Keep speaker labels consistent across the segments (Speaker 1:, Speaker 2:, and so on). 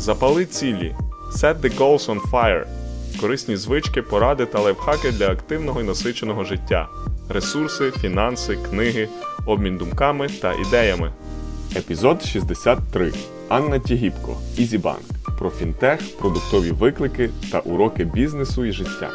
Speaker 1: Запали цілі. Set the goals on fire. Корисні звички, поради та лайфхаки для активного і насиченого життя. Ресурси, фінанси, книги, обмін думками та ідеями. Епізод 63. Анна Тігіпко. Ізібанк. Про фінтех, продуктові виклики та уроки бізнесу і життя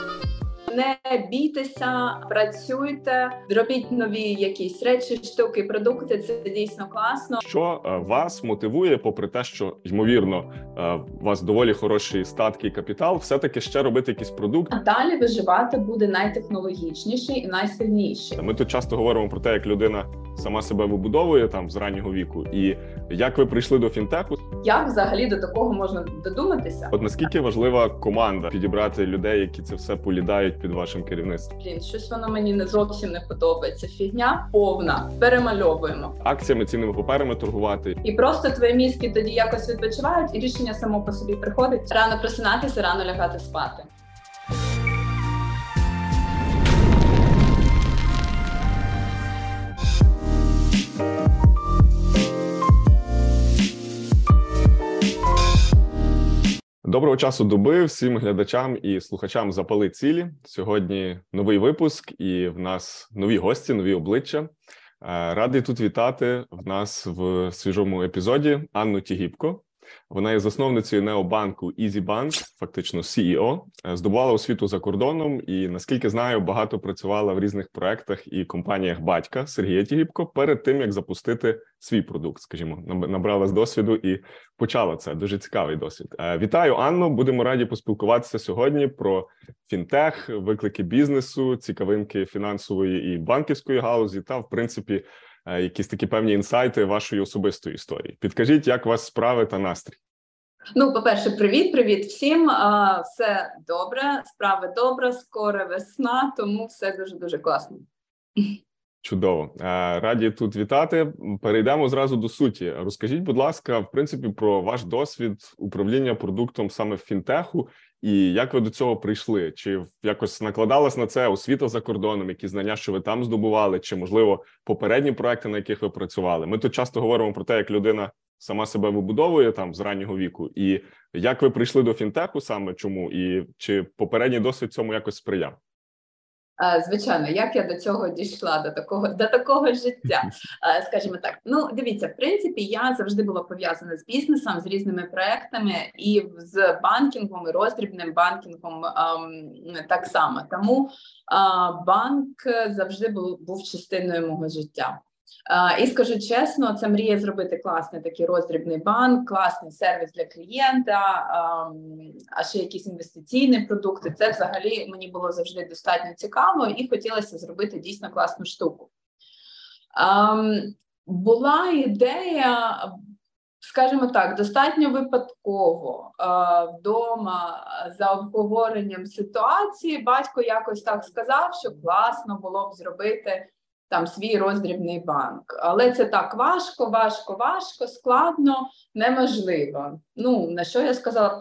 Speaker 2: не бійтеся, працюйте, робіть нові якісь речі, штуки, продукти. Це дійсно класно.
Speaker 1: Що е, вас мотивує, попри те, що ймовірно е, у вас доволі хороші статки і капітал, все таки ще робити якийсь продукт.
Speaker 2: А далі виживати буде найтехнологічніший і найсильніший.
Speaker 1: Ми тут часто говоримо про те, як людина сама себе вибудовує там з раннього віку, і як ви прийшли до фінтеху.
Speaker 2: Як взагалі до такого можна додуматися?
Speaker 1: От наскільки важлива команда підібрати людей, які це все полідають під вашим керівництвом?
Speaker 2: Блін, щось воно мені не зовсім не подобається. Фігня повна перемальовуємо
Speaker 1: акціями, цінними паперами торгувати,
Speaker 2: і просто твої мізки тоді якось відпочивають, і рішення само по собі приходить рано просинатися, рано лягати спати.
Speaker 1: Доброго часу доби всім глядачам і слухачам запали цілі. Сьогодні новий випуск, і в нас нові гості, нові обличчя. Е, радий тут вітати в нас в свіжому епізоді Анну Тігіпко. Вона є засновницею необанку EasyBank, фактично CEO, е, здобувала освіту за кордоном і наскільки знаю, багато працювала в різних проектах і компаніях батька Сергія Тігіпко перед тим як запустити свій продукт. Скажімо, набрала з досвіду і почала це. Дуже цікавий досвід. Е, вітаю, Анну. Будемо раді поспілкуватися сьогодні про фінтех, виклики бізнесу, цікавинки фінансової і банківської галузі, та в принципі. Е, якісь такі певні інсайти вашої особистої історії. Підкажіть, як у вас справи та настрій?
Speaker 2: Ну, по перше, привіт, привіт всім. Все добре, справи добре, скоро весна, тому все дуже дуже класно.
Speaker 1: Чудово, е, раді тут вітати. Перейдемо зразу до суті. Розкажіть, будь ласка, в принципі, про ваш досвід управління продуктом саме в фінтеху, і як ви до цього прийшли? Чи якось накладалась на це освіта за кордоном, які знання, що ви там здобували, чи можливо попередні проекти, на яких ви працювали? Ми тут часто говоримо про те, як людина сама себе вибудовує там з раннього віку, і як ви прийшли до фінтеху, саме чому, і чи попередній досвід цьому якось сприяв?
Speaker 2: Звичайно, як я до цього дійшла, до такого до такого життя, скажімо так. Ну, дивіться, в принципі, я завжди була пов'язана з бізнесом, з різними проектами і з банкінгом, і роздрібним банкінгом так само. Тому банк завжди був був частиною мого життя. І скажу чесно, це мрія зробити класний такий роздрібний банк, класний сервіс для клієнта, а ще якісь інвестиційні продукти. Це взагалі мені було завжди достатньо цікаво і хотілося зробити дійсно класну штуку. Була ідея, скажімо так, достатньо випадково вдома за обговоренням ситуації. Батько якось так сказав, що класно було б зробити там свій роздрібний банк. Але це так важко, важко, важко, складно, неможливо. Ну, на що я сказала?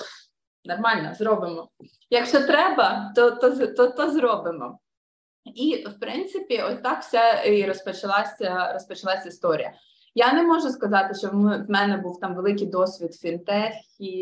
Speaker 2: Нормально, зробимо. Якщо треба, то, то, то, то зробимо. І, в принципі, ось так вся і розпочалася розпочалася історія. Я не можу сказати, що в мене був там великий досвід фінтех, і,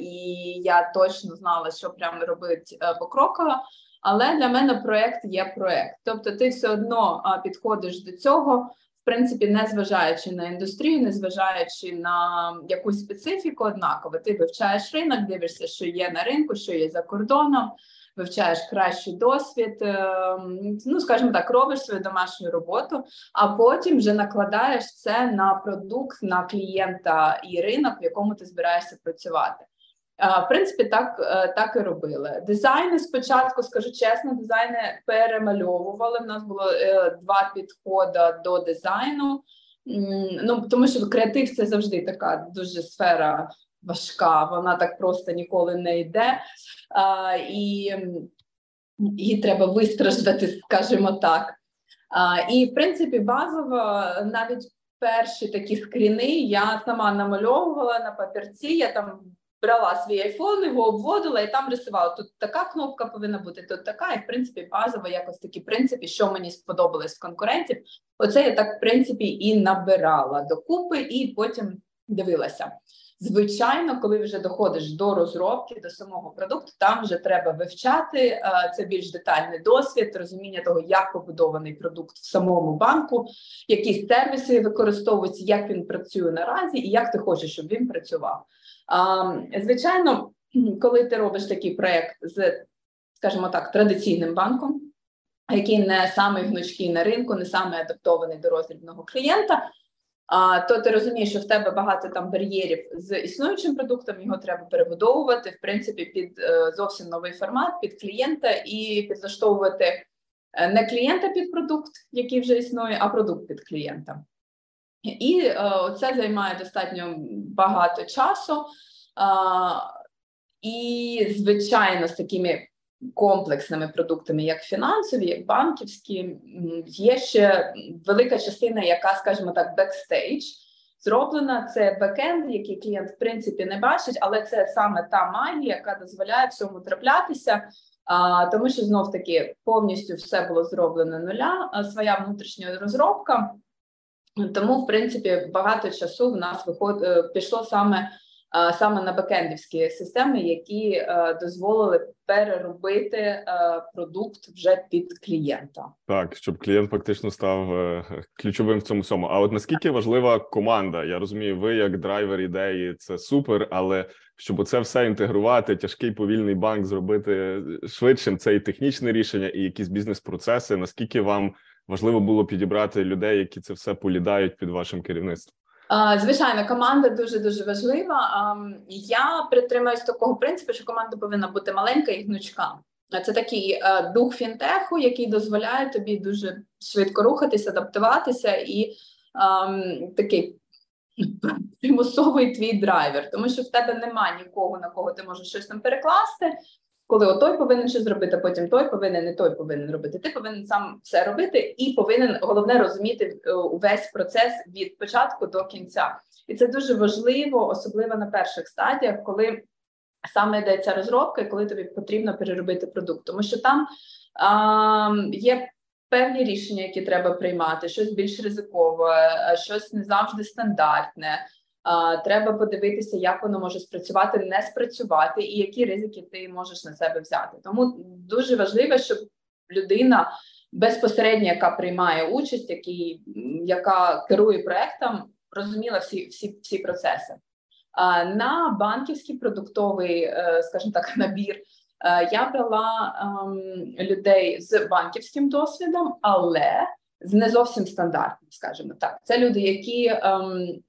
Speaker 2: і я точно знала, що прямо робити е, покроково. Але для мене проект є проект. Тобто, ти все одно підходиш до цього, в принципі, не зважаючи на індустрію, не зважаючи на якусь специфіку, однаково ти вивчаєш ринок, дивишся, що є на ринку, що є за кордоном. Вивчаєш кращий досвід, ем, ну скажімо так, робиш свою домашню роботу, а потім вже накладаєш це на продукт, на клієнта і ринок, в якому ти збираєшся працювати. В принципі, так е, так і робили. Дизайни спочатку, скажу чесно, дизайни перемальовували. У нас було е, два підходи до дизайну. Ну тому що креатив це завжди така дуже сфера важка. Вона так просто ніколи не йде, а, і її треба вистраждати, скажімо так. А, І в принципі, базово навіть перші такі скріни я сама намальовувала на папірці. Я там брала свій айфон, його обводила і там рисувала. Тут така кнопка повинна бути, тут така, і в принципі базово якось такі принципи, що мені сподобалось в конкурентів. Оце я так в принципі і набирала докупи, і потім дивилася. Звичайно, коли вже доходиш до розробки, до самого продукту, там вже треба вивчати е, це більш детальний досвід, розуміння того, як побудований продукт в самому банку, які сервіси використовуються, як він працює наразі, і як ти хочеш, щоб він працював. Звичайно, коли ти робиш такий проект з, скажімо так, традиційним банком, який не самий гнучкий на ринку, не самий адаптований до роздрібного клієнта то ти розумієш, що в тебе багато там бар'єрів з існуючим продуктом, його треба перебудовувати в принципі під е, зовсім новий формат, під клієнта і підлаштовувати е, не клієнта під продукт, який вже існує, а продукт під клієнта. І е, це займає достатньо багато часу. І, звичайно, з такими комплексними продуктами, як фінансові, як банківські, є ще велика частина, яка, скажімо так, бекстейдж. Зроблена це backend, який клієнт в принципі не бачить, але це саме та магія, яка дозволяє всьому траплятися, а, тому що знов таки повністю все було зроблено нуля, а, своя внутрішня розробка. Тому, в принципі, багато часу в нас виход е, пішло саме саме на бекендівські системи, які е, дозволили переробити е, продукт вже під клієнта,
Speaker 1: так щоб клієнт фактично став е, ключовим в цьому всьому. А от наскільки важлива команда? Я розумію, ви як драйвер ідеї це супер, але щоб це все інтегрувати, тяжкий повільний банк зробити швидшим, це і технічне рішення, і якісь бізнес-процеси. Наскільки вам важливо було підібрати людей, які це все полідають під вашим керівництвом?
Speaker 2: Звичайно, команда дуже дуже важлива. Я притримуюсь такого принципу, що команда повинна бути маленька і гнучка. Це такий е, дух фінтеху, який дозволяє тобі дуже швидко рухатися, адаптуватися, і ем, такий примусовий твій драйвер, тому що в тебе немає нікого на кого ти можеш щось там перекласти коли отой повинен щось зробити, потім той повинен, не той повинен робити. Ти повинен сам все робити і повинен головне розуміти е, увесь процес від початку до кінця. І це дуже важливо, особливо на перших стадіях, коли саме йдеться розробка, і коли тобі потрібно переробити продукт, тому що там а, є. Певні рішення, які треба приймати, щось більш ризикове, щось не завжди стандартне, Треба подивитися, як воно може спрацювати, не спрацювати, і які ризики ти можеш на себе взяти. Тому дуже важливо, щоб людина безпосередньо, яка приймає участь, який, яка керує проектом, розуміла всі всі, всі процеси. На банківський продуктовий, е, скажімо так, набір. Е, я брала ем, людей з банківським досвідом, але з не зовсім стандартним, скажімо так. Це люди, які ем,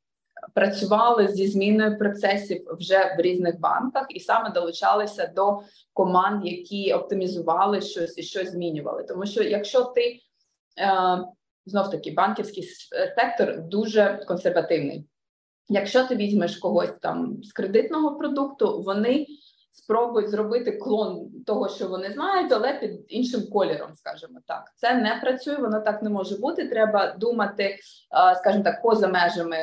Speaker 2: працювали зі зміною процесів вже в різних банках, і саме долучалися до команд, які оптимізували щось і щось змінювали. Тому що якщо ти е, знов таки банківський сектор дуже консервативний. Якщо ти візьмеш когось там з кредитного продукту, вони спробують зробити клон того, що вони знають, але під іншим кольором, скажімо так. Це не працює, воно так не може бути. Треба думати, скажімо так, поза межами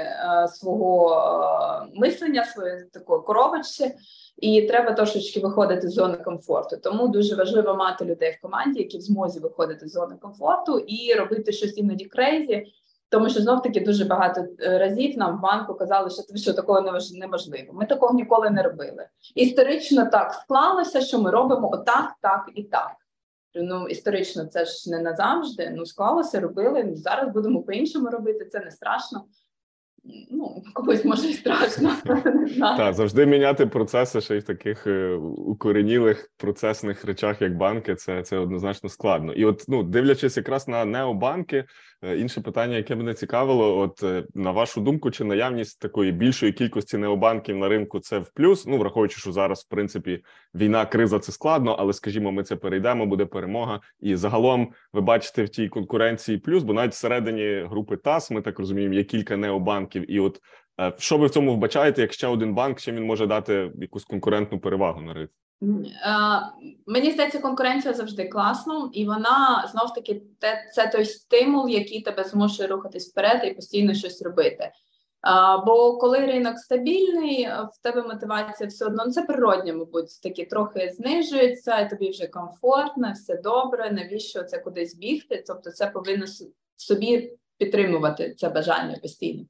Speaker 2: свого мислення, своєї такої коробочці. І треба трошечки виходити з зони комфорту. Тому дуже важливо мати людей в команді, які в змозі виходити з зони комфорту і робити щось іноді крейзі, тому що знов таки дуже багато е, разів нам в банку казали, що що такого неможливо. Ми такого ніколи не робили. Історично так склалося, що ми робимо отак, так і так. Ну історично це ж не назавжди. Ну склалося, робили. Зараз будемо по-іншому робити. Це не страшно. Ну, комусь може і страшно.
Speaker 1: Так, завжди міняти процеси ще й в таких е, укоренілих процесних речах, як банки, це це однозначно складно. І от ну дивлячись якраз на необанки, інше питання, яке мене цікавило, от е, на вашу думку, чи наявність такої більшої кількості необанків на ринку це в плюс? Ну враховуючи, що зараз в принципі війна, криза це складно, але скажімо, ми це перейдемо, буде перемога. І загалом ви бачите в тій конкуренції плюс, бо навіть всередині групи ТАС, ми так розуміємо, є кілька необанків, і от е, що ви в цьому вбачаєте, як ще один банк, чим він може дати якусь конкурентну перевагу на ринку?
Speaker 2: Мені здається, конкуренція завжди класна, і вона знов таки це той стимул, який тебе змушує рухатись вперед і постійно щось робити. Бо коли ринок стабільний, в тебе мотивація все одно ну, це природньо, мабуть, такі трохи знижується, і тобі вже комфортно, все добре. Навіщо це кудись бігти? Тобто, це повинно собі підтримувати це бажання постійно.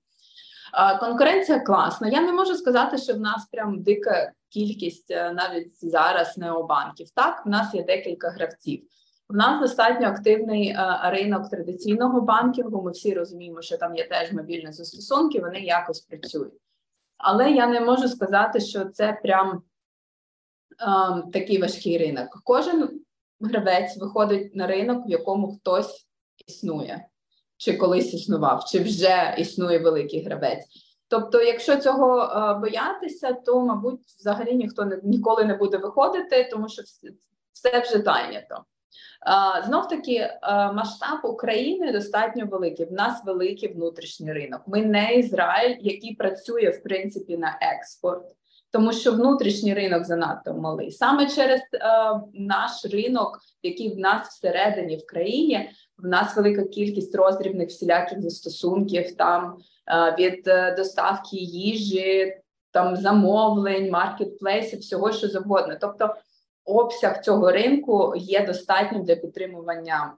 Speaker 2: Конкуренція класна. Я не можу сказати, що в нас прям дика кількість е, навіть зараз необанків. Так, в нас є декілька гравців. У нас достатньо активний е, ринок традиційного банкінгу. Ми всі розуміємо, що там є теж мобільні застосунки, вони якось працюють. Але я не можу сказати, що це прям е, такий важкий ринок. Кожен гравець виходить на ринок, в якому хтось існує, чи колись існував, чи вже існує великий гравець. Тобто, якщо цього е, боятися, то мабуть взагалі ніхто не ніколи не буде виходити, тому що все, все вже зайнято. Знов таки е, масштаб України достатньо великий. В нас великий внутрішній ринок. Ми не Ізраїль, який працює в принципі на експорт, тому що внутрішній ринок занадто малий. Саме через е, наш ринок, який в нас всередині в країні, в нас велика кількість роздрібних всіляких застосунків там е, від доставки їжі, там замовлень, маркетплейсів, всього що завгодно. Тобто обсяг цього ринку є достатнім для підтримування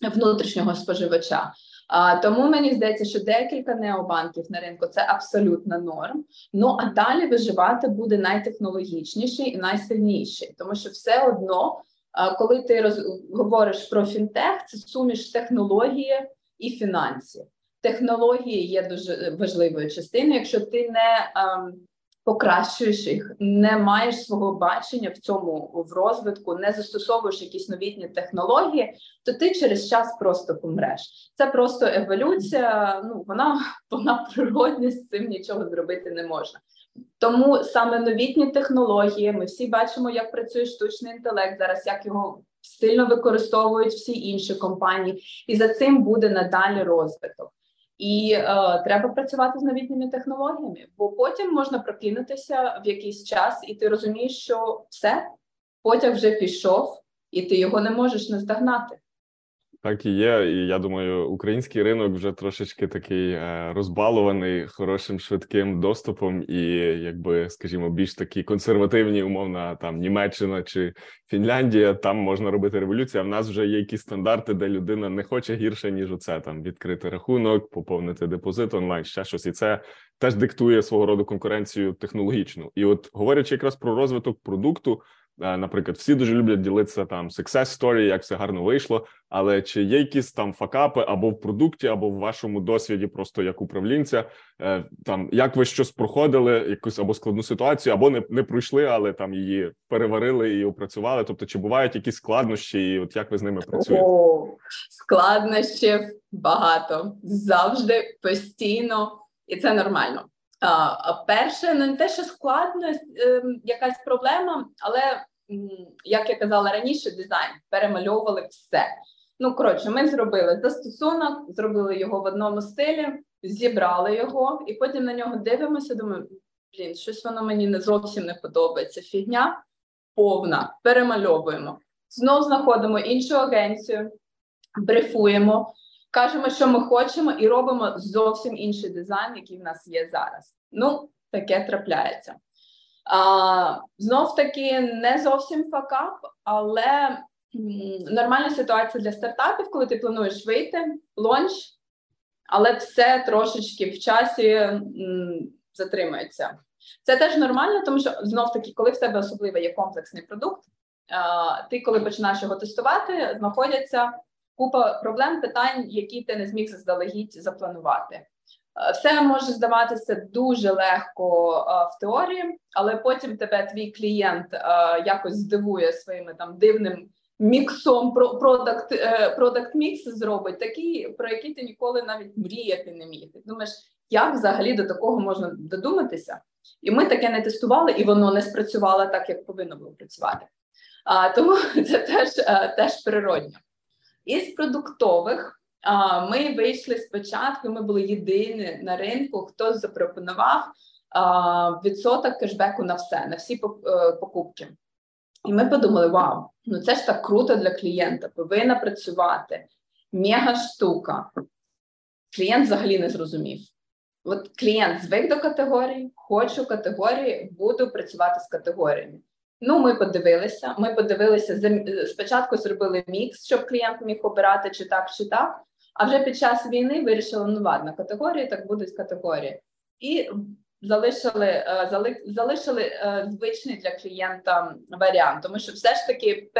Speaker 2: внутрішнього споживача. А, Тому мені здається, що декілька необанків на ринку це абсолютно норм. Ну а далі виживати буде найтехнологічніший і найсильніший, тому що все одно, коли ти роз... говориш про фінтех, це суміш технології і фінансів. Технології є дуже важливою частиною. Якщо ти не ем, покращуєш їх, не маєш свого бачення в цьому в розвитку, не застосовуєш якісь новітні технології, то ти через час просто помреш. Це просто еволюція. Ну вона вона природня, з цим нічого зробити не можна. Тому саме новітні технології, ми всі бачимо, як працює штучний інтелект зараз, як його сильно використовують всі інші компанії, і за цим буде надалі розвиток. І е, треба працювати з новітніми технологіями, бо потім можна прокинутися в якийсь час, і ти розумієш, що все потяг вже пішов, і ти його не можеш наздогнати.
Speaker 1: Так і є, і я думаю, український ринок вже трошечки такий е, розбалований хорошим швидким доступом, і якби, скажімо, більш такі консервативні, умовно, там Німеччина чи Фінляндія, там можна робити революцію. а В нас вже є якісь стандарти, де людина не хоче гірше ніж оце там відкрити рахунок, поповнити депозит онлайн, ще щось, і це теж диктує свого роду конкуренцію технологічну. І от говорячи якраз про розвиток продукту. Е, наприклад, всі дуже люблять ділитися там success story, як все гарно вийшло. Але чи є якісь там факапи або в продукті, або в вашому досвіді, просто як управлінця, е, там як ви щось проходили, якусь або складну ситуацію, або не не пройшли, але там її переварили і опрацювали? Тобто, чи бувають якісь складнощі, і от як ви з ними працюєте?
Speaker 2: О, Складнощів багато завжди постійно, і це нормально. А перше, ну не те, що складно, ем, якась проблема, але як я казала раніше, дизайн перемальовували все. Ну коротше, ми зробили застосунок, зробили його в одному стилі, зібрали його, і потім на нього дивимося. Думаю, блін, щось воно мені не зовсім не подобається. Фігня повна, перемальовуємо. Знову знаходимо іншу агенцію, брифуємо кажемо, що ми хочемо, і робимо зовсім інший дизайн, який в нас є зараз. Ну, таке трапляється. А, Знов таки не зовсім факап, але нормальна ситуація для стартапів, коли ти плануєш вийти, лонч, але все трошечки в часі м, затримується. Це теж нормально, тому що знов таки, коли в тебе особливо є комплексний продукт, а, ти, коли починаєш його тестувати, знаходяться купа проблем, питань, які ти не зміг заздалегідь запланувати. Е, все може здаватися дуже легко а, е, в теорії, але потім тебе твій клієнт а, е, якось здивує своїми там дивним міксом продакт продакт мікс зробить такий, про який ти ніколи навіть мріяти не міг. Ти думаєш, як взагалі до такого можна додуматися? І ми таке не тестували, і воно не спрацювало так, як повинно було працювати. А, Тому це теж, теж природньо. Із продуктових ми вийшли спочатку. Ми були єдині на ринку, хто запропонував відсоток кешбеку на все, на всі е, покупки. І ми подумали: вау, ну це ж так круто для клієнта, повинна працювати. Мега штука. Клієнт взагалі не зрозумів. От клієнт звик до категорії, хочу категорії, буду працювати з категоріями. Ну, ми подивилися. Ми подивилися спочатку зробили мікс, щоб клієнт міг обирати чи так, чи так. А вже під час війни вирішили, ну ладно, категорії так будуть категорії. і залишили залишили звичний для клієнта варіант, тому що все ж таки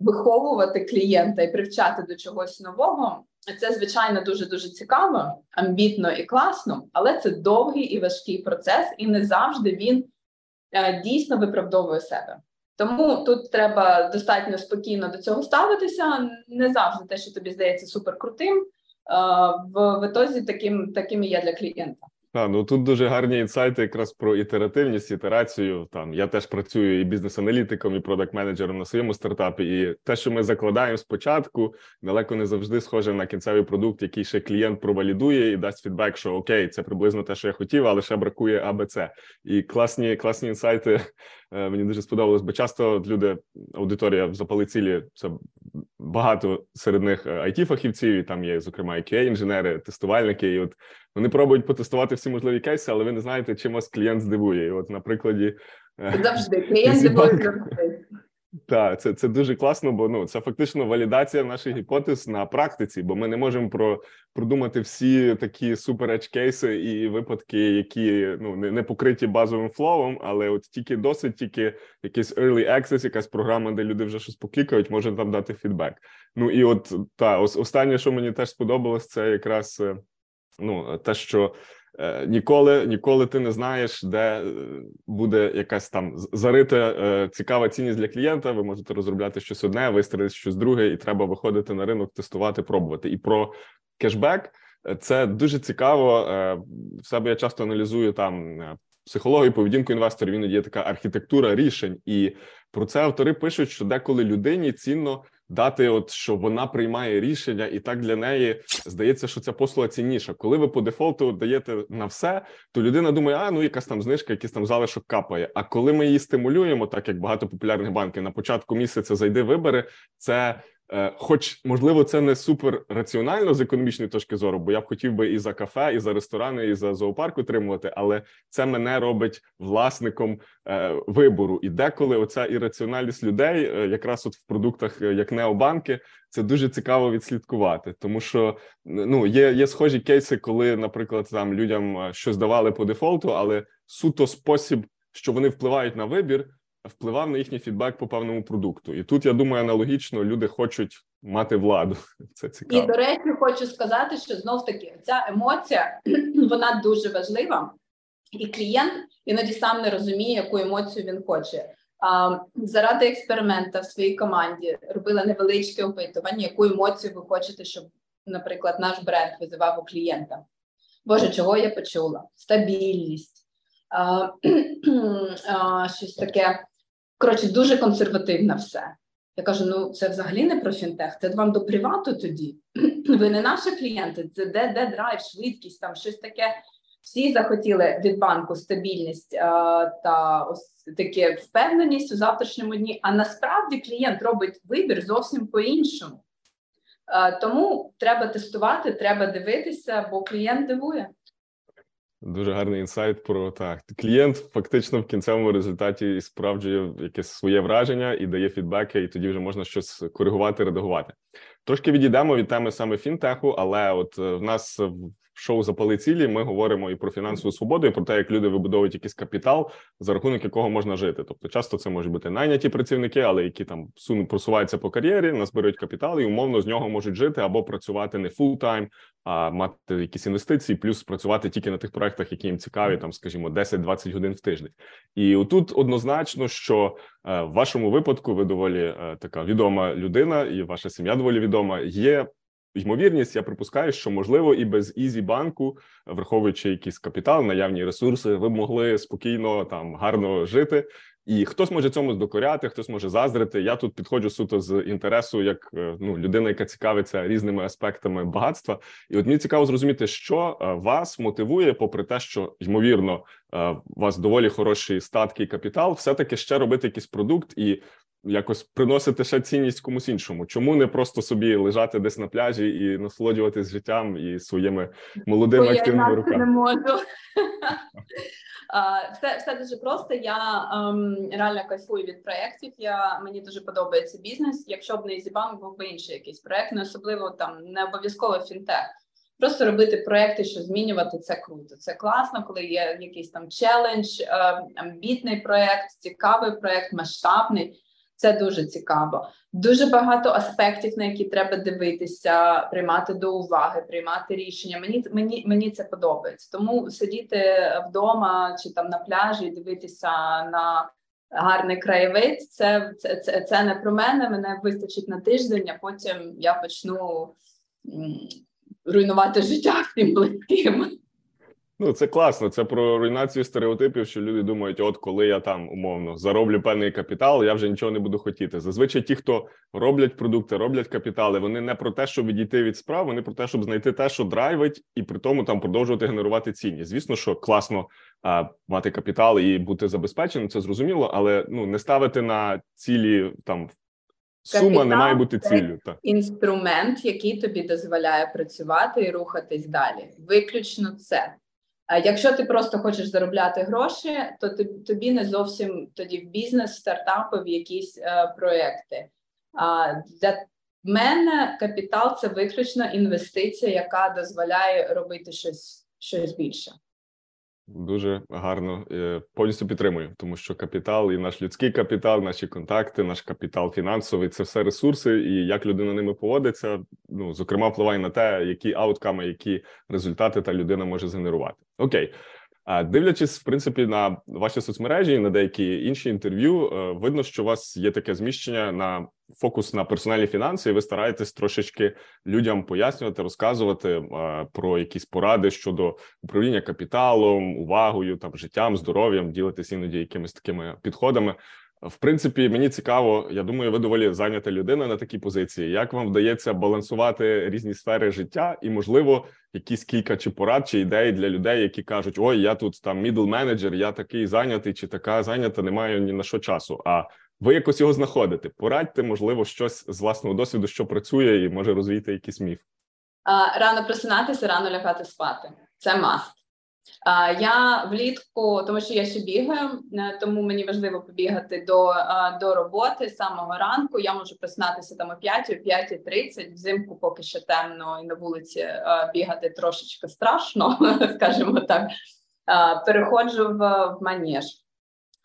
Speaker 2: перевиховувати клієнта і привчати до чогось нового. Це звичайно дуже дуже цікаво, амбітно і класно, але це довгий і важкий процес, і не завжди він е, дійсно виправдовує себе. Тому тут треба достатньо спокійно до цього ставитися. Не завжди те, що тобі здається суперкрутим, е, в ітозі таким таким і є для клієнта.
Speaker 1: А, ну тут дуже гарні інсайти, якраз про ітеративність, ітерацію. Там я теж працюю і бізнес-аналітиком, і продакт-менеджером на своєму стартапі. І те, що ми закладаємо спочатку, далеко не завжди схоже на кінцевий продукт, який ще клієнт провалідує і дасть фідбек, що окей, це приблизно те, що я хотів, але ще бракує АБЦ. І класні, класні інсайти Е, мені дуже сподобалось, бо часто люди, аудиторія запали цілі, це багато серед них it е, фахівців і там є, зокрема, qa інженери, тестувальники. І от вони пробують потестувати всі можливі кейси, але ви не знаєте, чим вас клієнт здивує. І от, на прикладі
Speaker 2: е, завжди клієнт здивує завжди.
Speaker 1: Так, це це дуже класно, бо ну це фактично валідація наших гіпотез на практиці, бо ми не можемо про продумати всі такі супер кейси і випадки, які ну не не покриті базовим flow, але от тільки досить, тільки якийсь early access, якась програма, де люди вже щось поклікають, може там дати фідбек. Ну і от та останнє, що мені теж сподобалось, це якраз е, ну те, що. Е, ніколи ніколи ти не знаєш, де е, буде якась там зарита е, цікава цінність для клієнта. Ви можете розробляти щось одне, вистрілити щось друге, і треба виходити на ринок, тестувати, пробувати. І про кешбек це дуже цікаво. В себе я часто аналізую там психологію, поведінку інвесторів. Іноді є така архітектура рішень, і про це автори пишуть, що деколи людині цінно дати, от що вона приймає рішення, і так для неї здається, що ця послуга цінніша. Коли ви по дефолту даєте на все, то людина думає, а ну якась там знижка, якийсь там залишок капає. А коли ми її стимулюємо, так як багато популярних банків на початку місяця зайди вибори, це хоч можливо це не супер раціонально з економічної точки зору, бо я б хотів би і за кафе, і за ресторани, і за зоопарк утримувати, але це мене робить власником е, вибору. І деколи оця ірраціональність людей, е, якраз от в продуктах, як необанки, це дуже цікаво відслідкувати, тому що ну є є схожі кейси, коли, наприклад, там людям щось давали по дефолту, але суто спосіб, що вони впливають на вибір впливав на їхній фідбек по певному продукту. І тут я думаю, аналогічно люди хочуть мати владу. Це цікаво.
Speaker 2: І до речі, хочу сказати, що знов таки ця емоція вона дуже важлива, і клієнт іноді сам не розуміє, яку емоцію він хоче. А, Заради експеримента в своїй команді робила невеличке опитування, яку емоцію ви хочете, щоб, наприклад, наш бренд визивав у клієнта. Боже, чого я почула? Стабільність, а, а, щось таке Коротше, дуже консервативно все. Я кажу: ну це взагалі не про фінтех, це вам до привату тоді. Ви не наші клієнти, це де де драйв, швидкість, там щось таке. Всі захотіли від банку стабільність а, та ось таке впевненість у завтрашньому дні. А насправді клієнт робить вибір зовсім по-іншому. Тому треба тестувати, треба дивитися, бо клієнт дивує.
Speaker 1: Дуже гарний інсайт про так. Клієнт фактично в кінцевому результаті справджує якесь своє враження і дає фідбеки, і тоді вже можна щось коригувати, редагувати. Трошки відійдемо від теми саме фінтеху, але от е, в нас шоу запали цілі. Ми говоримо і про фінансову свободу, і про те, як люди вибудовують якийсь капітал, за рахунок якого можна жити. Тобто, часто це можуть бути найняті працівники, але які там просуваються по кар'єрі, назбирають капітал і умовно з нього можуть жити або працювати не full-time, а мати якісь інвестиції, плюс працювати тільки на тих проектах, які їм цікаві, там, скажімо, 10-20 годин в тиждень. І отут однозначно, що е, в вашому випадку ви доволі е, така відома людина, і ваша сім'я доволі відома. Є ймовірність, я припускаю, що можливо і без ізі банку, враховуючи якийсь капітал, наявні ресурси, ви б могли спокійно там гарно жити. І хтось може цьому докоряти, хтось може заздрити. Я тут підходжу суто з інтересу, як е, ну людина, яка цікавиться різними аспектами багатства. І от мені цікаво зрозуміти, що е, вас мотивує, попри те, що ймовірно е, у вас доволі хороші статки і капітал, все таки ще робити якийсь продукт і якось приносити ще цінність комусь іншому. Чому не просто собі лежати десь на пляжі і насолоджуватись життям і своїми молодими активними руками?
Speaker 2: не можу. Все все дуже просто. Я ем, реально кайфую від проєктів. Я мені дуже подобається бізнес. Якщо б не Ізібанк, був би інший якийсь проект, не особливо там не обов'язково фінтех. Просто робити проекти, що змінювати це круто. Це класно, коли є якийсь там челендж, е, амбітний проект, цікавий проект, масштабний. Це дуже цікаво. Дуже багато аспектів, на які треба дивитися, приймати до уваги, приймати рішення. Мені мені мені це подобається. Тому сидіти вдома чи там на пляжі, дивитися на гарний краєвид. Це це, це, це не про мене. Мене вистачить на тиждень, а потім я почну руйнувати життя всім близьким.
Speaker 1: Ну, це класно. Це про руйнацію стереотипів, що люди думають, от коли я там умовно зароблю певний капітал, я вже нічого не буду хотіти. Зазвичай ті, хто роблять продукти, роблять капітали, вони не про те, щоб відійти від справ, вони про те, щоб знайти те, що драйвить, і при тому там продовжувати генерувати цінність. Звісно, що класно а, мати капітал і бути забезпеченим, це зрозуміло, але ну не ставити на цілі там. Сума Капітал не має бути ціллю.
Speaker 2: Так. інструмент, який тобі дозволяє працювати і рухатись далі. Виключно це. Якщо ти просто хочеш заробляти гроші, то тобі не зовсім тоді в бізнес, стартапи, в якісь е, проекти. А для мене капітал це виключно інвестиція, яка дозволяє робити щось, щось більше.
Speaker 1: Дуже гарно е, повністю підтримую, тому що капітал і наш людський капітал, наші контакти, наш капітал фінансовий це все ресурси, і як людина ними поводиться. Ну зокрема, впливає на те, які аутками, які результати та людина може згенерувати. Окей, Дивлячись, в принципі, на ваші соцмережі, на деякі інші інтерв'ю, е, видно, що у вас є таке зміщення на фокус на персональні фінанси, і ви стараєтесь трошечки людям пояснювати, розказувати е, про якісь поради щодо управління капіталом, увагою, там життям, здоров'ям, ділитись іноді якимись такими підходами. В принципі, мені цікаво, я думаю, ви доволі зайнята людина на такій позиції. Як вам вдається балансувати різні сфери життя, і, можливо, якісь кілька чи порад чи ідей для людей, які кажуть: Ой, я тут там middle менеджер, я такий зайнятий, чи така зайнята, не маю ні на що часу. А ви якось його знаходите? Порадьте, можливо, щось з власного досвіду, що працює, і може розвіяти якийсь міф.
Speaker 2: Рано просинатися, рано лягати спати. Це must. Я влітку, тому що я ще бігаю, е, тому мені важливо побігати до до роботи самого ранку. Я можу проснатися там о 5, о 5.30, взимку поки що темно, і на вулиці бігати трошечки страшно, скажімо так. Переходжу в, в манеж.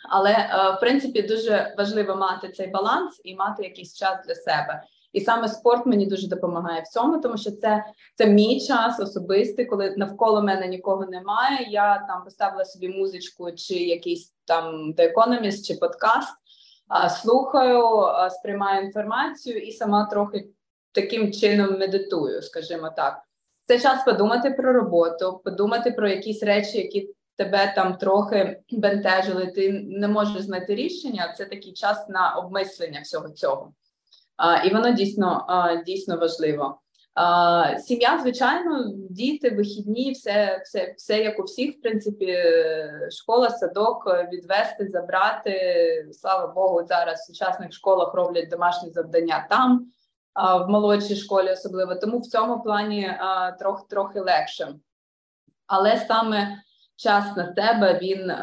Speaker 2: Але е, в принципі дуже важливо мати цей баланс і мати якийсь час для себе. І саме спорт мені дуже допомагає в цьому, тому що це це мій час особистий, коли навколо мене нікого немає. Я там поставила собі музичку, чи якийсь там The Economist, чи подкаст, слухаю, сприймаю інформацію і сама трохи таким чином медитую, скажімо так. Це час подумати про роботу, подумати про якісь речі, які тебе там трохи бентежили. Ти не можеш знайти рішення. Це такий час на обмислення всього цього і воно дійсно дійсно важливо. Сім'я, звичайно, діти, вихідні, все, все, все як у всіх, в принципі, школа, садок, відвести, забрати. Слава Богу, зараз в сучасних школах роблять домашні завдання там, в молодшій школі, особливо. Тому в цьому плані трохи трохи легше. Але саме час на тебе він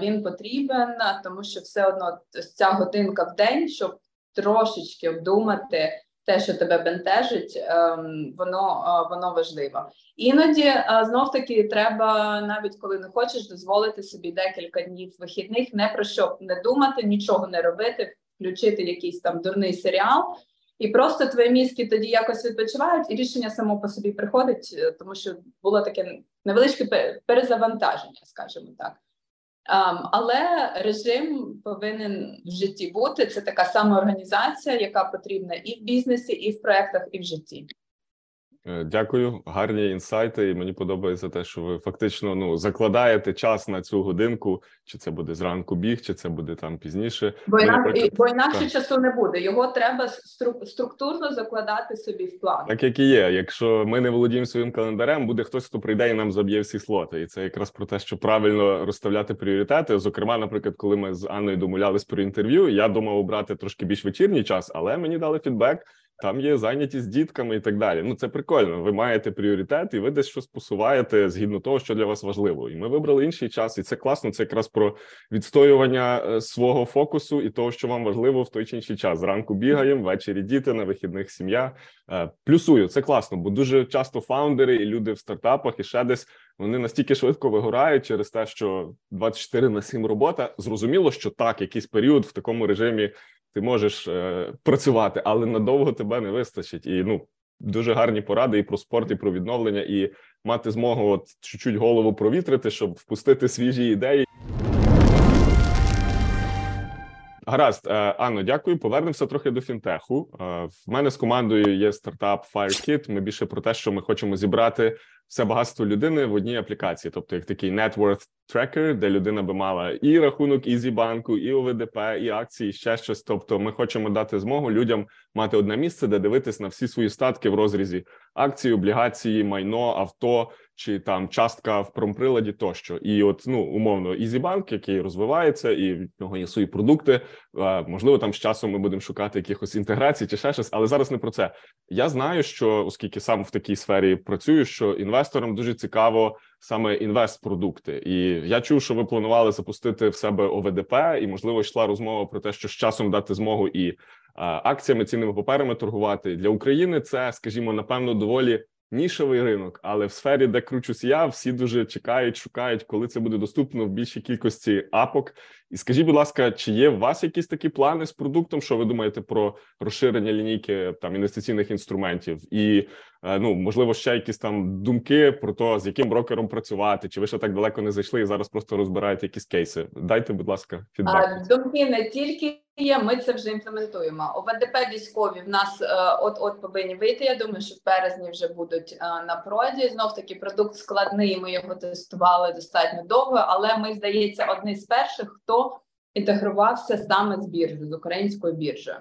Speaker 2: він потрібен, тому що все одно ця годинка в день, щоб трошечки обдумати те, що тебе бентежить, ем, воно воно важливо. Іноді знов таки треба, навіть коли не хочеш, дозволити собі декілька днів вихідних, не про що не думати, нічого не робити, включити якийсь там дурний серіал. І просто твої мізки тоді якось відпочивають, і рішення само по собі приходить, е, тому що було таке невеличке перезавантаження, скажімо так. Um, але режим повинен в житті бути. Це така сама організація, яка потрібна і в бізнесі, і в проектах, і в житті.
Speaker 1: Е, дякую, гарні інсайти. І мені подобається те, що ви фактично ну закладаєте час на цю годинку, чи це буде зранку біг, чи це буде там пізніше.
Speaker 2: Бо, ми, наприклад... бо інакше часу не буде. Його треба структурно закладати собі в план.
Speaker 1: Так як і є. Якщо ми не володіємо своїм календарем, буде хтось, хто прийде і нам заб'є всі слоти. І це якраз про те, що правильно розставляти пріоритети. Зокрема, наприклад, коли ми з Анною домовлялись про інтерв'ю, я думав обрати трошки більш вечірній час, але мені дали фідбек там є зайнятість дітками і так далі. Ну це прикольно. Ви маєте пріоритет, і ви десь щось посуваєте згідно того, що для вас важливо. І ми вибрали інший час, і це класно. Це якраз про відстоювання е, свого фокусу і того, що вам важливо в той чи інший час. Зранку бігаємо, ввечері діти на вихідних сім'я. Е, плюсую, це класно, бо дуже часто фаундери і люди в стартапах і ще десь вони настільки швидко вигорають через те, що 24 на 7 робота. Зрозуміло, що так, якийсь період в такому режимі ти можеш е, працювати, але надовго тебе не вистачить. І ну дуже гарні поради і про спорт, і про відновлення, і мати змогу от чуть-чуть голову провітрити, щоб впустити свіжі ідеї. Гаразд, е, Анно, дякую. Повернемося трохи до фінтеху. Е, в мене з командою є стартап FireKit. Ми більше про те, що ми хочемо зібрати все багатство людини в одній аплікації, тобто як такий net worth tracker, де людина би мала і рахунок Ізібанку, і ОВДП, і акції, і ще щось. Тобто, ми хочемо дати змогу людям мати одне місце, де дивитись на всі свої статки в розрізі акції, облігації, майно, авто чи там частка в промприладі тощо. І от ну умовно, Ізібанк, який розвивається, і в нього є свої продукти. Можливо, там з часом ми будемо шукати якихось інтеграцій чи ще щось, але зараз не про це. Я знаю, що оскільки сам в такій сфері працюю, що інвесторам дуже цікаво саме інвест-продукти. І я чув, що ви планували запустити в себе ОВДП, і можливо йшла розмова про те, що з часом дати змогу і акціями цінними паперами торгувати для України. Це, скажімо, напевно, доволі нішевий ринок, але в сфері, де кручусь я, всі дуже чекають, шукають, коли це буде доступно в більшій кількості апок. І скажіть, будь ласка, чи є у вас якісь такі плани з продуктом? Що ви думаєте про розширення лінійки там інвестиційних інструментів? І е, ну можливо ще якісь там думки про те, з яким брокером працювати, чи ви ще так далеко не зайшли і зараз просто розбираєте якісь кейси? Дайте, будь ласка, фідбек.
Speaker 2: думки не тільки є. Ми це вже імплементуємо. ОВДП військові в нас е, от от повинні вийти. Я думаю, що в березні вже будуть е, на проді. Знов таки продукт складний. Ми його тестували достатньо довго, але ми здається одні з перших, хто інтегрувався саме з біржею, з українською біржею.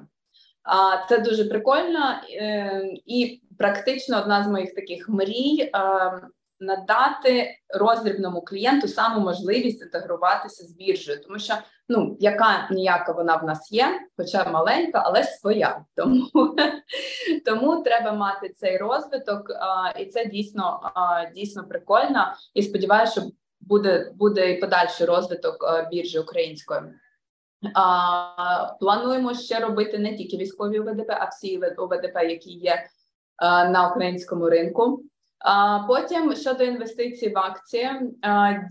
Speaker 2: А це дуже прикольно е, і практично одна з моїх таких мрій надати роздрібному клієнту саму можливість інтегруватися з біржею, тому що ну яка ніяка вона в нас є, хоча маленька, але своя. Тому тому треба мати цей розвиток, і це дійсно дійсно прикольно. І сподіваюся, що буде буде і подальший розвиток біржі української. А, Плануємо ще робити не тільки військові ОВДП, а всі ОВДП, які є а, на українському ринку. Потім щодо інвестицій в акції,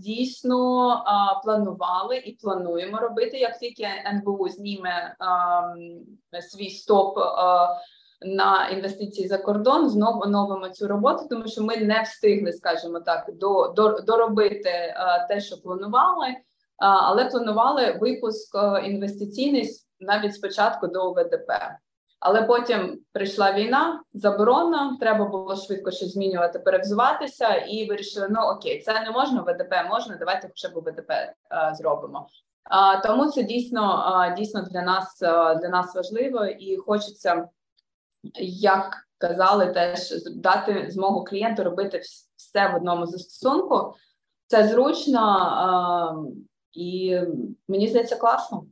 Speaker 2: дійсно планували і плануємо робити, як тільки НБУ зніме свій стоп на інвестиції за кордон, знову оновимо цю роботу, тому що ми не встигли, скажімо так, до, до доробити те, що планували, але планували випуск інвестиційний навіть спочатку до ОВДП. Але потім прийшла війна, заборона, треба було швидко щось змінювати, перевзуватися, і вирішили: ну окей, це не можна, ВДП можна, давайте хоча б ВДП а, е, зробимо. А, Тому це дійсно а, дійсно для нас а, для нас важливо і хочеться, як казали, теж дати змогу клієнту робити все в одному застосунку. Це зручно і мені здається класно.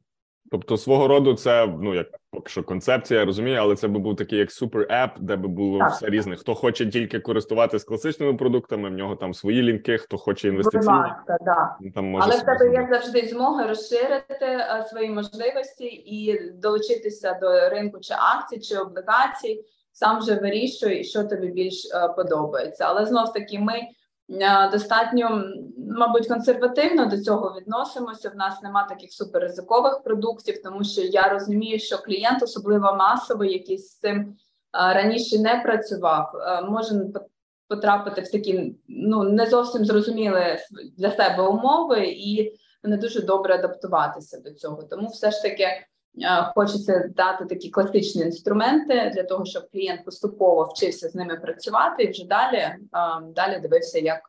Speaker 1: Тобто, свого роду, це ну як поки що концепція, я розумію, але це би був такий як супер еп, де би було так. все різне. Хто хоче тільки користуватися класичними продуктами, в нього там свої лінки, хто хоче інвестиційні.
Speaker 2: Ласка, да. Там може але в тебе є завжди змога розширити а, свої можливості і долучитися до ринку чи акцій, чи облігацій. Сам вже вирішуй, що тобі більш а, подобається. Але знов таки ми. Е, достатньо, мабуть, консервативно до цього відносимося. В нас нема таких суперризикових продуктів, тому що я розумію, що клієнт, особливо масовий, який з цим е, раніше не працював, е, може потрапити в такі ну не зовсім зрозумілі для себе умови і не дуже добре адаптуватися до цього. Тому все ж таки. Хочеться дати такі класичні інструменти для того, щоб клієнт поступово вчився з ними працювати, і вже далі далі дивився, як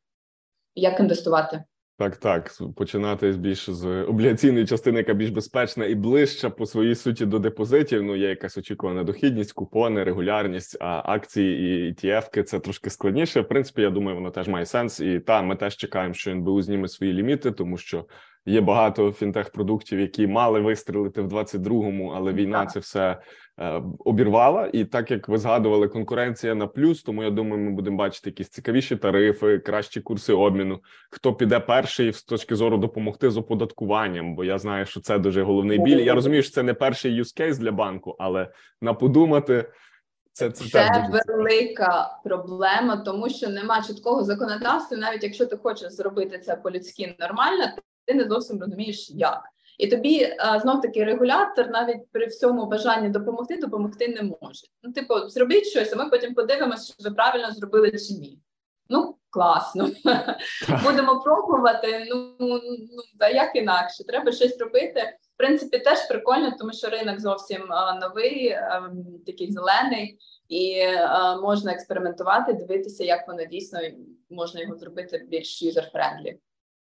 Speaker 2: як інвестувати.
Speaker 1: Так, так, починати більш з облігаційної частини, яка більш безпечна і ближча по своїй суті до депозитів. Ну є якась очікувана дохідність, купони, регулярність, а акції і ETF-ки це трошки складніше. В принципі, я думаю, воно теж має сенс. І та ми теж чекаємо, що НБУ зніме свої ліміти, тому що Є багато фінтех-продуктів, які мали вистрілити в 22-му, але війна це все е, обірвала. І так як ви згадували, конкуренція на плюс, тому я думаю, ми будемо бачити якісь цікавіші тарифи, кращі курси обміну. Хто піде перший з точки зору допомогти з оподаткуванням? Бо я знаю, що це дуже головний біль. Я розумію, що це не перший case для банку, але на подумати.
Speaker 2: Це це, це велика проблема, тому що нема чіткого законодавства, навіть якщо ти хочеш зробити це по людськи нормально, ти не зовсім розумієш, як. І тобі знов таки регулятор навіть при всьому бажанні допомогти допомогти не може. Ну, типу, зробіть щось, а ми потім подивимося, чи ви правильно зробили чи ні. Ну, класно. Будемо пробувати. Ну ну та як інакше, треба щось робити. В принципі, теж прикольно, тому що ринок зовсім а, новий, а, такий зелений, і а, можна експериментувати, дивитися, як воно дійсно можна його зробити більш user-friendly.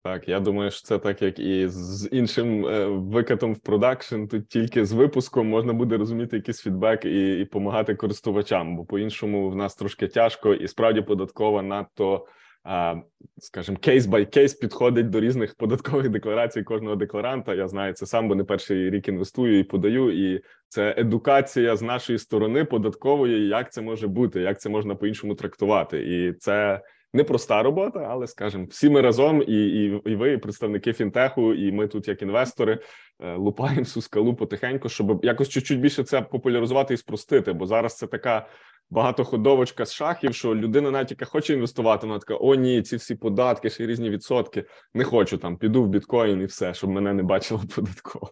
Speaker 1: Так, я думаю, що це так, як і з іншим е, викатом в production. Тут тільки з випуском можна буде розуміти якийсь фідбек і і допомагати користувачам, бо по-іншому в нас трошки тяжко, і справді податкова надто, е, скажімо, case by case підходить до різних податкових декларацій кожного декларанта. Я знаю це сам, бо не перший рік інвестую і подаю. І це едукація з нашої сторони податкової, як це може бути, як це можна по іншому трактувати, і це непроста робота, але скажімо, всі ми разом, і і, і ви, і представники фінтеху, і ми тут, як інвестори, е, лупаємо всю скалу потихеньку, щоб якось чуть-чуть більше це популяризувати і спростити. Бо зараз це така багатоходовочка з шахів, що людина, навіть яка хоче інвестувати, вона така: о, ні, ці всі податки, ще різні відсотки. Не хочу там, піду в біткоін і все, щоб мене не бачило податково.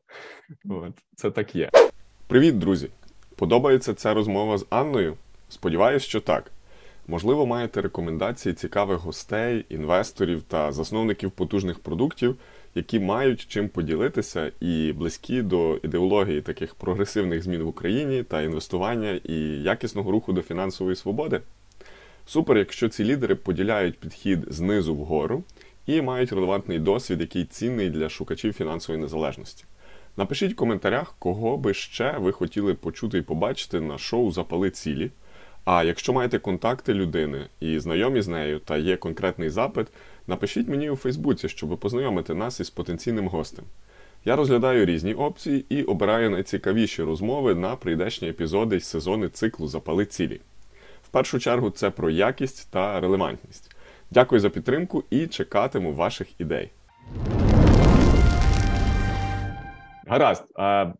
Speaker 1: От це так є. Привіт, друзі! Подобається ця розмова з Анною? Сподіваюсь, що так. Можливо, маєте рекомендації цікавих гостей, інвесторів та засновників потужних продуктів, які мають чим поділитися і близькі до ідеології таких прогресивних змін в Україні та інвестування і якісного руху до фінансової свободи. Супер, якщо ці лідери поділяють підхід знизу вгору і мають релевантний досвід, який цінний для шукачів фінансової незалежності. Напишіть в коментарях, кого би ще ви хотіли почути і побачити на шоу Запали цілі. А якщо маєте контакти людини і знайомі з нею та є конкретний запит, напишіть мені у Фейсбуці, щоб познайомити нас із потенційним гостем. Я розглядаю різні опції і обираю найцікавіші розмови на прийдешні епізоди із сезони циклу Запали цілі. В першу чергу це про якість та релевантність. Дякую за підтримку і чекатиму ваших ідей. Гаразд,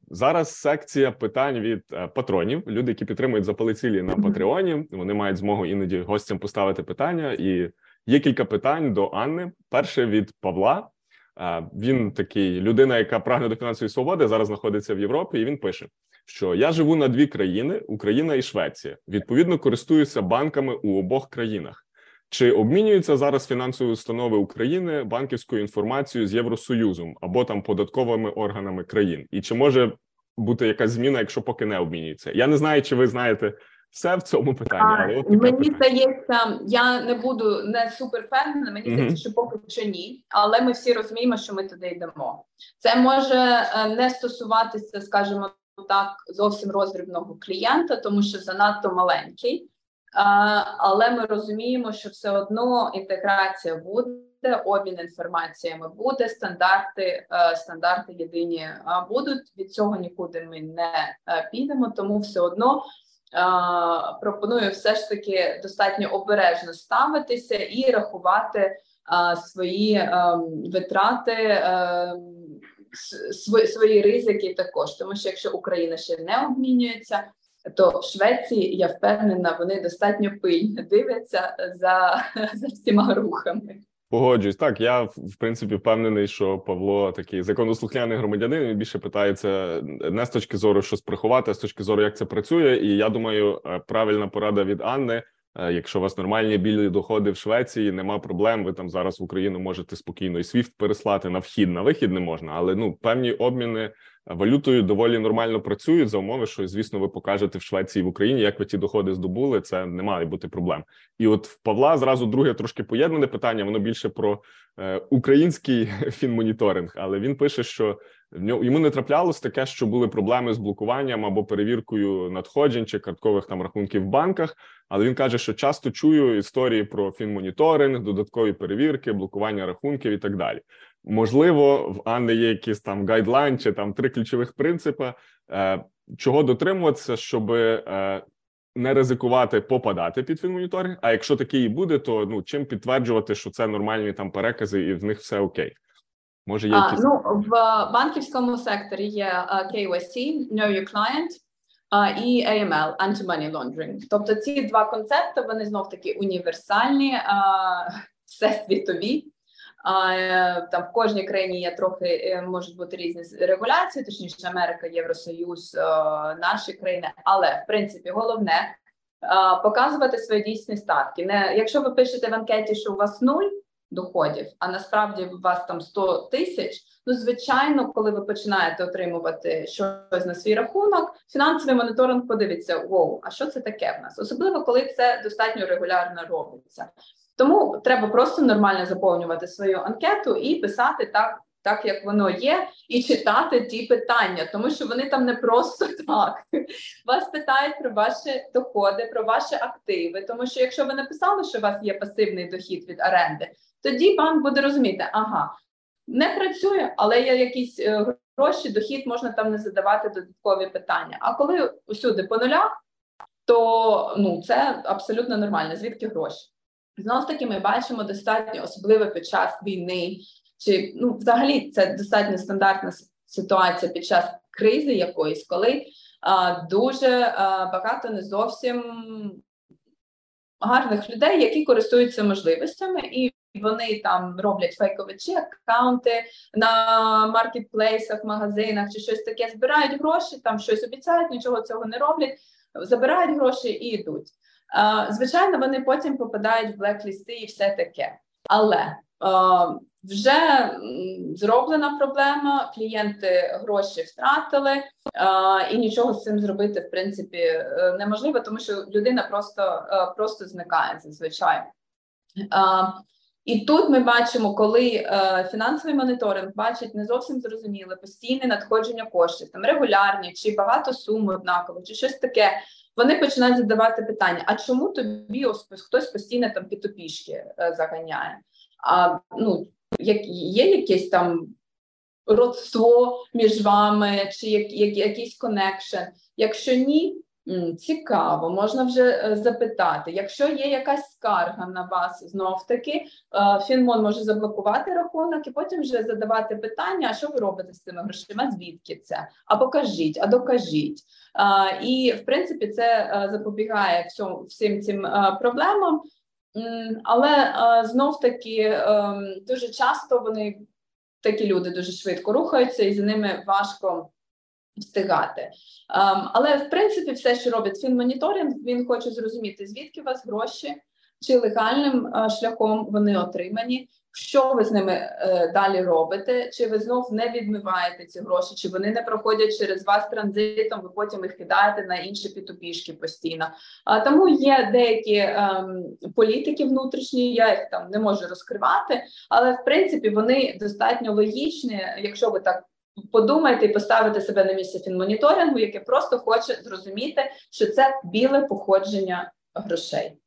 Speaker 1: зараз секція питань від е, патронів. Люди, які підтримують запали цілі на Патреоні, вони мають змогу іноді гостям поставити питання. І є кілька питань до Анни. Перше від Павла. Він такий людина, яка прагне до фінансової свободи, зараз знаходиться в Європі, і він пише, що я живу на дві країни: Україна і Швеція. Відповідно, користуюся банками у обох країнах. Чи обмінюються зараз фінансові установи України банківською інформацією з Євросоюзом або там податковими органами країн? І чи може бути якась зміна, якщо поки не обмінюються? Я не знаю, чи ви знаєте все в цьому питанні, але от
Speaker 2: мені питання. здається, я не буду не супер впевнена, Мені mm-hmm. здається, що поки що ні, але ми всі розуміємо, що ми туди йдемо. Це може е, не стосуватися, скажімо так, зовсім роздрібного клієнта, тому що занадто маленький але ми розуміємо, що все одно інтеграція буде, обмін інформаціями буде, стандарти, е, стандарти єдині будуть. Від цього нікуди ми не е, підемо, тому все одно. Пропоную все ж таки достатньо обережно ставитися і рахувати свої ем, витрати, ем, свої ризики також, тому що якщо Україна ще не обмінюється, то в Швеції я впевнена, вони достатньо пильно дивляться за, за всіма рухами.
Speaker 1: Погоджуюсь, так я в принципі впевнений, що Павло такий законослухняний громадянин. Він більше питається не з точки зору, що приховати, а з точки зору, як це працює. І я думаю, е, правильна порада від Анни. Е, якщо у вас нормальні білі доходи в Швеції, нема проблем. Ви там зараз в Україну можете спокійно і свіфт переслати на вхід, на вихід не можна, але ну певні обміни валютою доволі нормально працюють за умови, що звісно ви покажете в Швеції в Україні, як ви ті доходи здобули. Це не має бути проблем. І от в Павла зразу друге трошки поєднане питання. Воно більше про е, український фінмоніторинг, але він пише, що йому не траплялось таке, що були проблеми з блокуванням або перевіркою надходжень чи карткових там рахунків в банках. Але він каже, що часто чую історії про фінмоніторинг, додаткові перевірки, блокування рахунків і так далі. можливо, в Анни є якийсь там гайдлайн чи там три ключових принципи, е, чого дотримуватися, щоб е, не ризикувати попадати під фінмоніторинг, А якщо такий і буде, то ну чим підтверджувати, що це нормальні там перекази, і в них все окей.
Speaker 2: Може, є якісь... Ну в банківському секторі є uh, KYC, Know Your Client uh, і AML, Anti-Money Laundering. Тобто ці два концепти вони знов таки універсальні, uh, всесвітові. Е, там в кожній країні є трохи е, можуть бути різні регуляції, точніше Америка, Євросоюз, е, наші країни. Але в принципі головне показувати свої дійсні статки. Не якщо ви пишете в анкеті, що у вас нуль доходів, а насправді у вас там 100 тисяч. Ну, звичайно, коли ви починаєте отримувати щось на свій рахунок, фінансовий моніторинг подивиться: воу, а що це таке в нас? Особливо коли це достатньо регулярно робиться. Тому треба просто нормально заповнювати свою анкету і писати так, так як воно є, і читати ті питання, тому що вони там не просто так. Вас питають про ваші доходи, про ваші активи. Тому що якщо ви написали, що у вас є пасивний дохід від оренди, тоді банк буде розуміти, ага. Не працює, але є якісь е, гроші, дохід можна там не задавати додаткові питання. А коли усюди по нулях, то ну це абсолютно нормально. Звідки гроші? Знов таки ми бачимо достатньо особливо під час війни, чи ну взагалі це достатньо стандартна ситуація під час кризи якоїсь, коли а, дуже а, багато не зовсім гарних людей, які користуються можливостями, і вони там роблять фейкові аккаунти на маркетплейсах, магазинах чи щось таке, збирають гроші, там щось обіцяють, нічого цього не роблять, забирають гроші і йдуть. Звичайно, вони потім попадають в блеклісти і все таке. Але вже зроблена проблема, клієнти гроші втратили, і нічого з цим зробити в принципі е, неможливо, тому що людина просто е, просто зникає зазвичай. І тут ми бачимо, коли е, фінансовий моніторинг бачить не зовсім зрозуміле постійне надходження коштів, там регулярні, чи багато сум однаково, чи щось таке. Вони починають задавати питання: а чому тобі хтось постійно там підопішки е, заганяє? А ну як є якесь там родство між вами, чи як, як якийсь connection? Якщо ні, Цікаво, можна вже е, запитати. Якщо є якась скарга на вас, знов таки е, Фінмон може заблокувати рахунок і потім вже задавати питання: а що ви робите з цими грошима? Звідки це? А покажіть, а докажіть. І в принципі це е, запобігає всім цим проблемам, але знов таки ем, дуже часто вони такі люди дуже швидко рухаються, і за ними важко встигати. Um, але в принципі, все, що робить фінмоніторинг, він хоче зрозуміти, звідки у вас гроші, чи легальним uh, шляхом вони отримані, що ви з ними uh, далі робите, чи ви знов не відмиваєте ці гроші, чи вони не проходять через вас транзитом, ви потім їх кидаєте на інші пітопішки постійно. Uh, тому є деякі um, політики внутрішні, я їх там не можу розкривати, але в принципі вони достатньо логічні, якщо ви так подумайте і поставити себе на місце фінмоніторингу, яке просто хоче зрозуміти, що це біле походження грошей.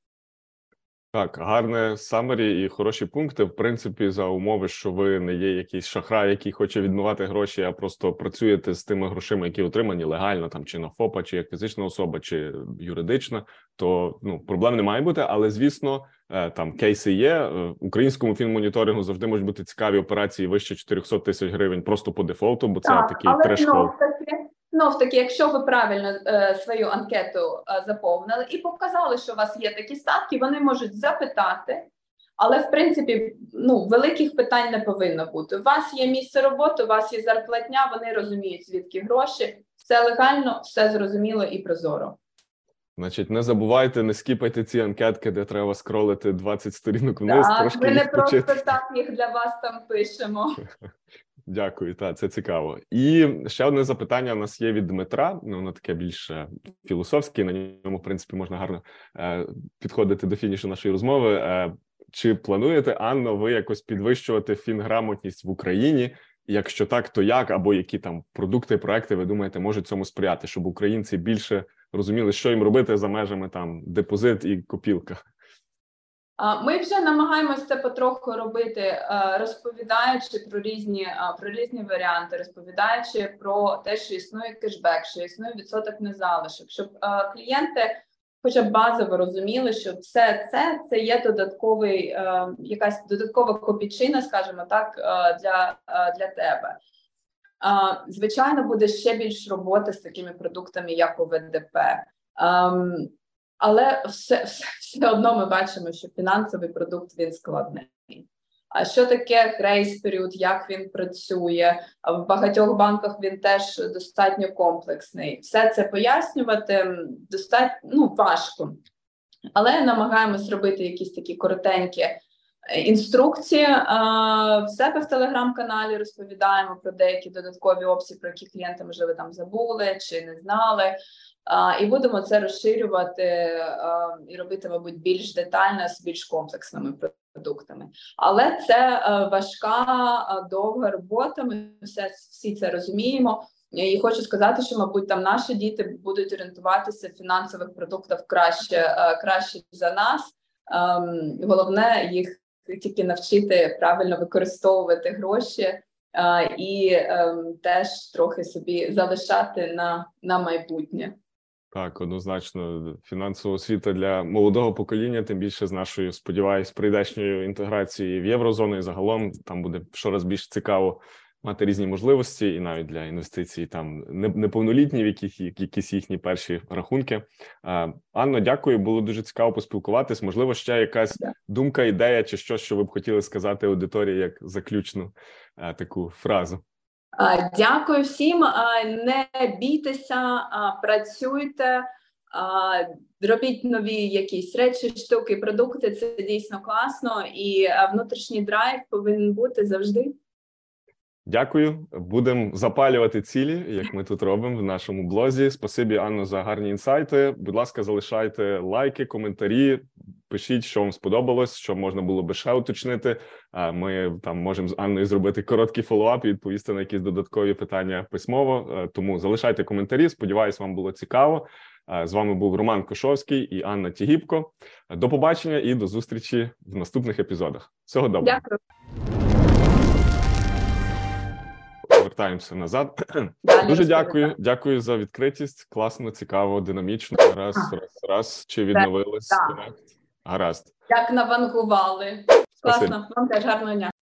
Speaker 1: Так, гарне самері і хороші пункти. В принципі, за умови, що ви не є якийсь шахрай, який хоче відмивати гроші, а просто працюєте з тими грошима, які отримані легально, там чи на ФОПа, чи як фізична особа, чи юридична, то ну проблем не має бути. Але звісно, е, там кейси є. Е, українському фінмоніторингу завжди можуть бути цікаві операції вище 400 тисяч гривень, просто по дефолту, бо це так, такий трешхолд.
Speaker 2: Знов таки, якщо ви правильно е, свою анкету е, заповнили і показали, що у вас є такі статки, вони можуть запитати, але в принципі ну, великих питань не повинно бути. У вас є місце роботи, у вас є зарплатня, вони розуміють, звідки гроші, все легально, все зрозуміло і прозоро.
Speaker 1: Значить, не забувайте, не скіпайте ці анкетки, де треба скролити 20 сторінок вниз.
Speaker 2: Так,
Speaker 1: трошки
Speaker 2: Ми не просто так їх для вас там пишемо.
Speaker 1: Дякую, так, це цікаво. І ще одне запитання у нас є від Дмитра. Ну, воно таке більш е, філософське. На ньому, в принципі, можна гарно е, підходити до фінішу нашої розмови. Е, Чи плануєте Анно, ви якось підвищувати фінграмотність в Україні? Якщо так, то як або які там продукти, проекти ви думаєте, можуть цьому сприяти, щоб українці більше розуміли, що їм робити за межами там депозит і копілка?
Speaker 2: Ми вже намагаємося це потроху робити, е, розповідаючи про різні е, про різні варіанти, розповідаючи про те, що існує кешбек, що існує відсоток незалишок, щоб е, клієнти, хоча б базово розуміли, що все це це є додатковий, якась додаткова копійчина, скажімо так, для, для тебе. Звичайно, буде ще більш роботи з такими продуктами, як ОВДП. Але все, все, все одно ми бачимо, що фінансовий продукт він складний. А що таке грейс період, як він працює? В багатьох банках він теж достатньо комплексний. Все це пояснювати достатньо ну, важко, але намагаємось робити якісь такі коротенькі е, інструкції. В себе в телеграм-каналі розповідаємо про деякі додаткові опції, про які клієнти можливо там забули чи не знали. І будемо це розширювати і робити, мабуть, більш детально з більш комплексними продуктами. Але це важка довга робота. Ми все всі це розуміємо. І хочу сказати, що, мабуть, там наші діти будуть орієнтуватися в фінансових продуктах краще краще за нас. Головне їх тільки навчити правильно використовувати гроші. І теж трохи собі залишати на, на майбутнє.
Speaker 1: Так, однозначно, фінансова освіта для молодого покоління, тим більше з нашою, сподіваюсь, прийдешньою інтеграцією в єврозону і загалом там буде щораз більш цікаво мати різні можливості, і навіть для інвестицій там неповнолітні, в яких якісь їхні перші рахунки. Анно, дякую, було дуже цікаво поспілкуватись. Можливо, ще якась думка, ідея чи щось, що ви б хотіли сказати аудиторії як заключну таку фразу.
Speaker 2: Дякую всім. Не бійтеся, працюйте, робіть нові якісь речі, штуки, продукти. Це дійсно класно, і внутрішній драйв повинен бути завжди.
Speaker 1: Дякую, будемо запалювати цілі, як ми тут робимо в нашому блозі. Спасибі, Анно, за гарні інсайти. Будь ласка, залишайте лайки, коментарі. Пишіть, що вам сподобалось, що можна було би ще уточнити. Ми там можемо з Анною зробити короткий фоллоуап і відповісти на якісь додаткові питання письмово. Тому залишайте коментарі. Сподіваюсь, вам було цікаво. З вами був Роман Кошовський і Анна Тігіпко. До побачення і до зустрічі в наступних епізодах. Всього доброго.
Speaker 2: Дякую.
Speaker 1: Вертаємося назад. Далі Дуже дякую. Дякую за відкритість. Класно, цікаво, динамічно. Раз, раз, раз. Чи відновились? Гаразд.
Speaker 2: Як навангували. Класно, вам теж гарного дня.